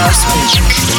house music.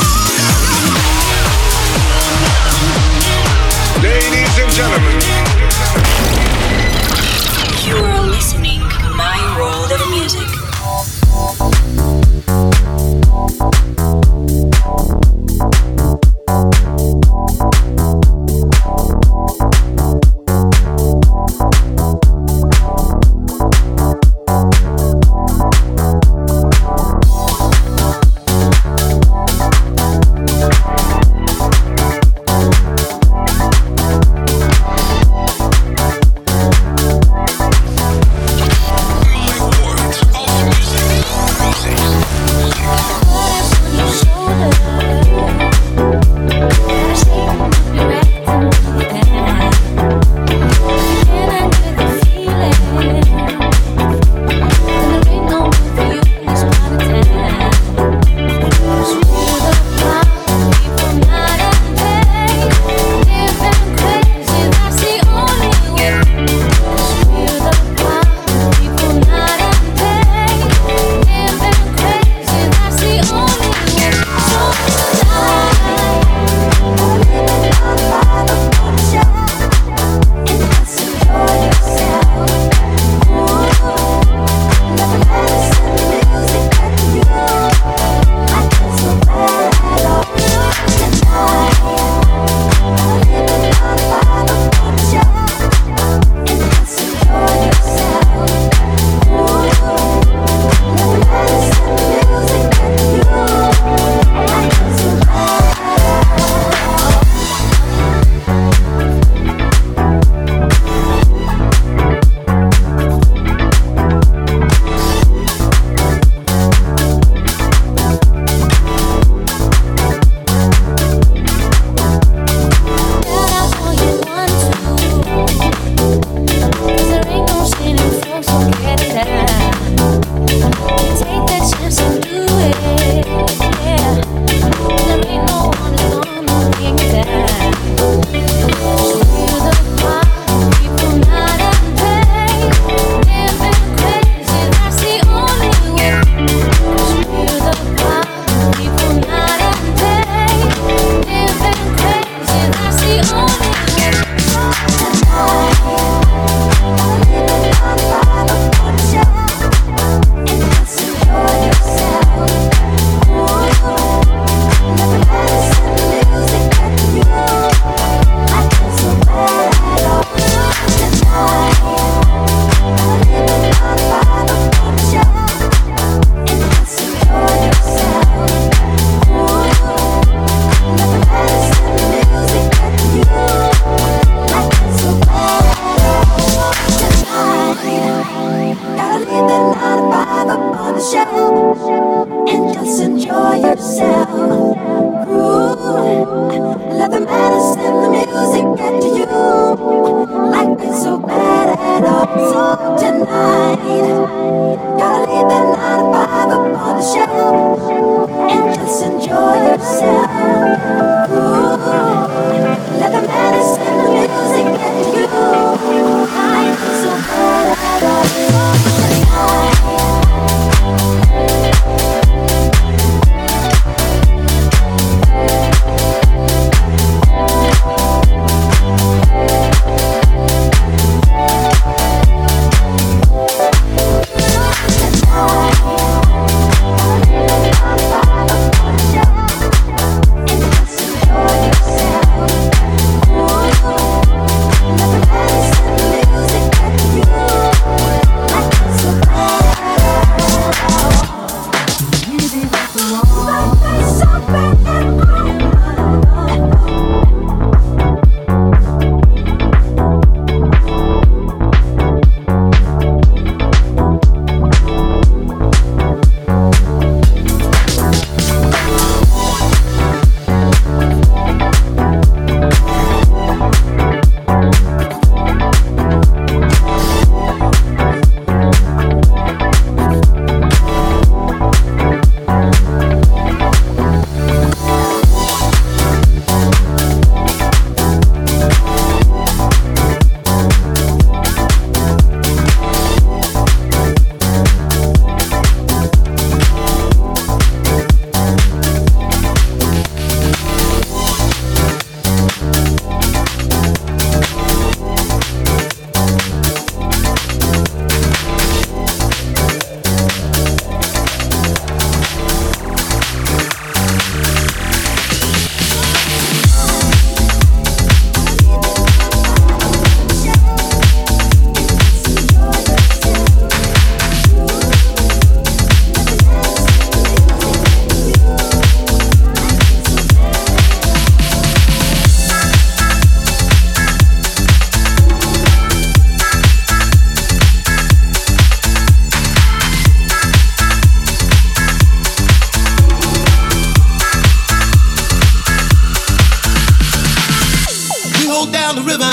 Down the rhythm.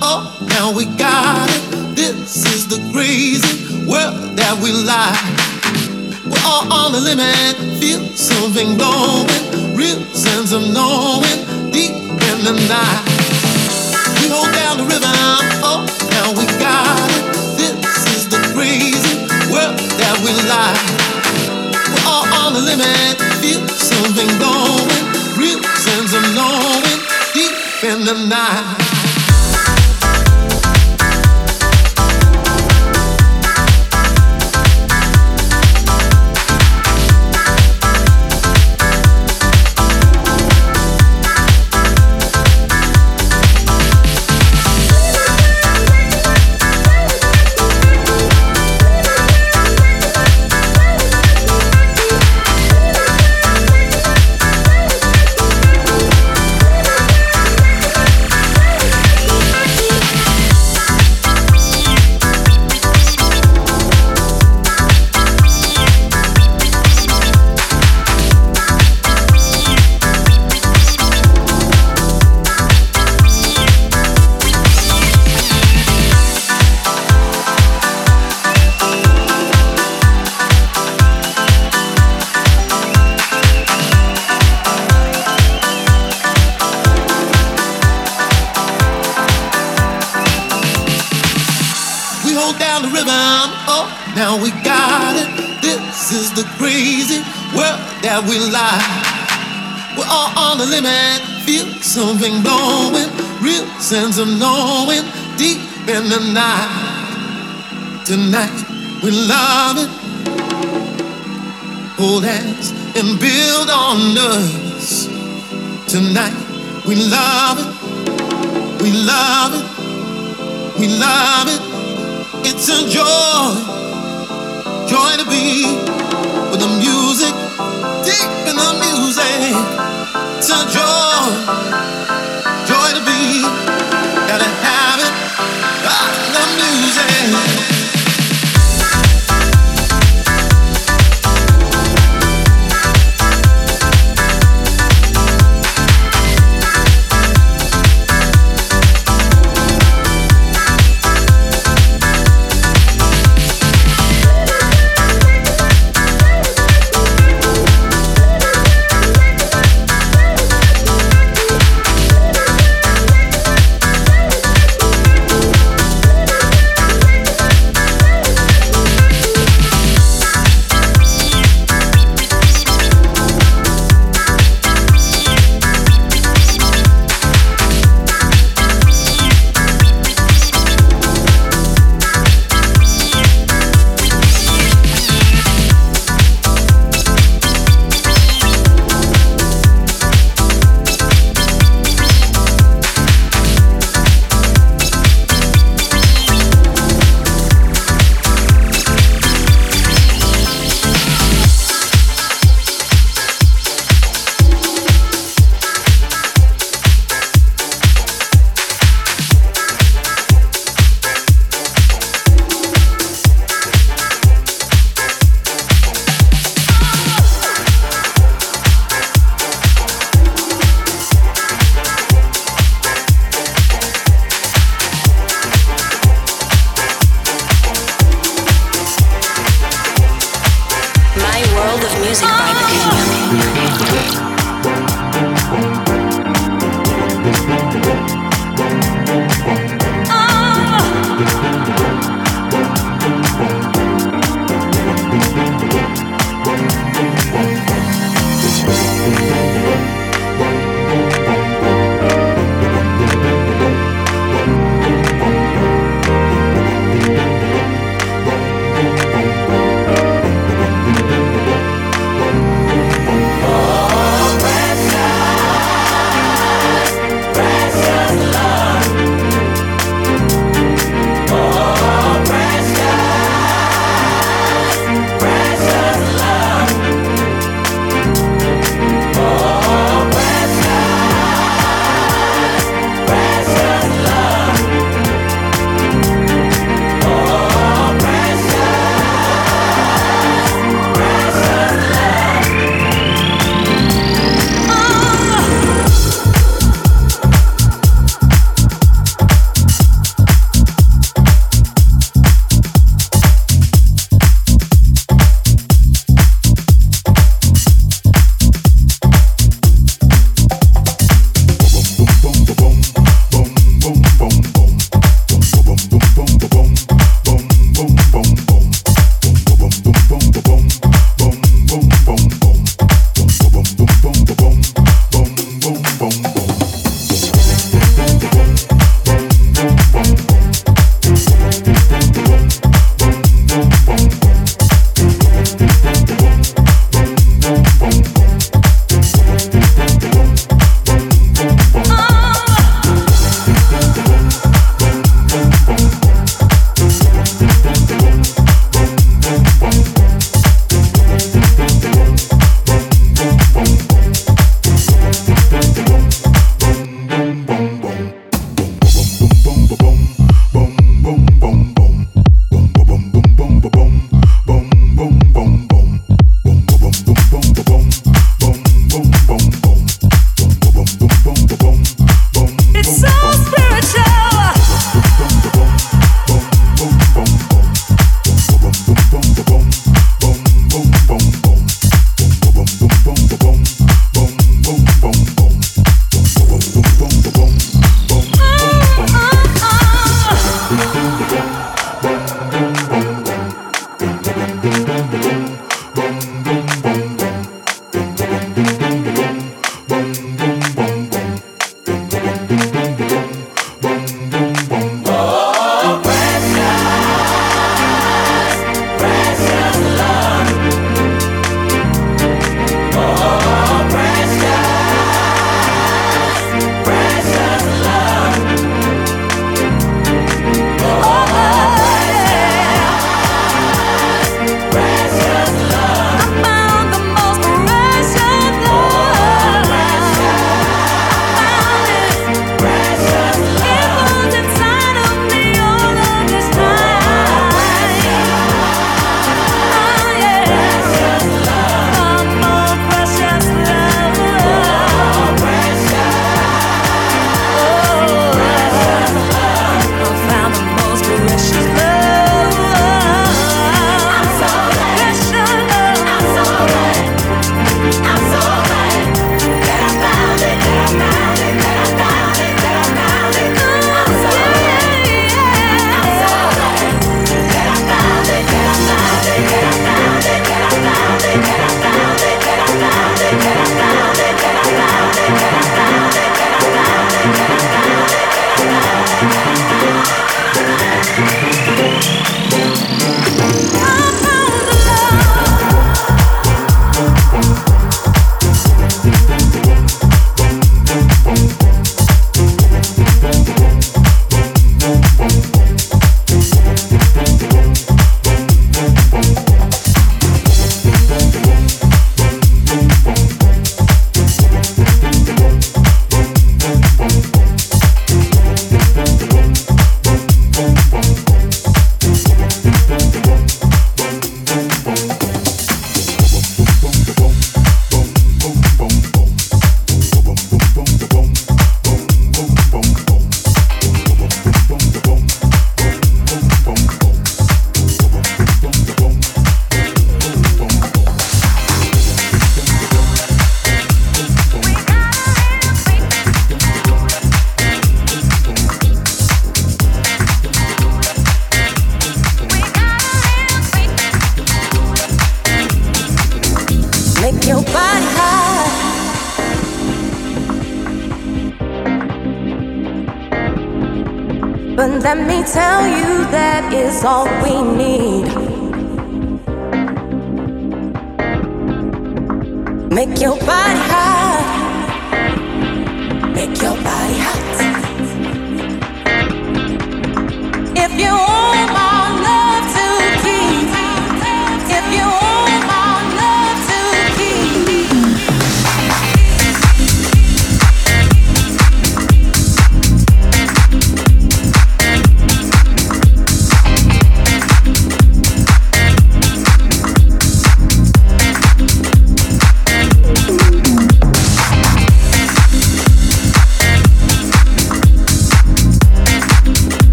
Oh, now we got it. This is the crazy world that we lie. We're all on the limit. Feel something blowing. Real sense of knowing. Deep in the night. We hold down the rhythm. Oh, now we got it. This is the crazy world that we lie. We're all on the limit. Feel something blowing. Real sense of knowing. Deep in the night. Something blowing, real sense of knowing deep in the night. Tonight we love it. Hold hands and build on us. Tonight we love it. We love it. We love it. It's a joy, joy to be with the music, deep in the music. Music.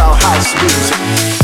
about house music.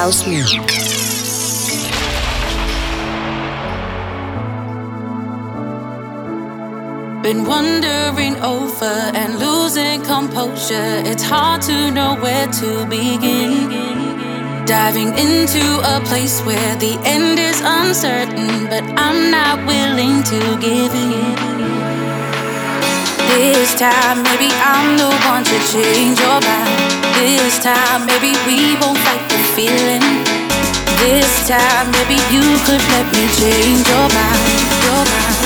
house music. Been wandering over and losing composure. It's hard to know where to begin. Diving into a place where the end is uncertain, but I'm not willing to give in. This time, maybe I'm the one to change your mind. This time, maybe we won't fight feeling. This time, maybe you could let me change your mind, your mind.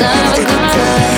time, have good.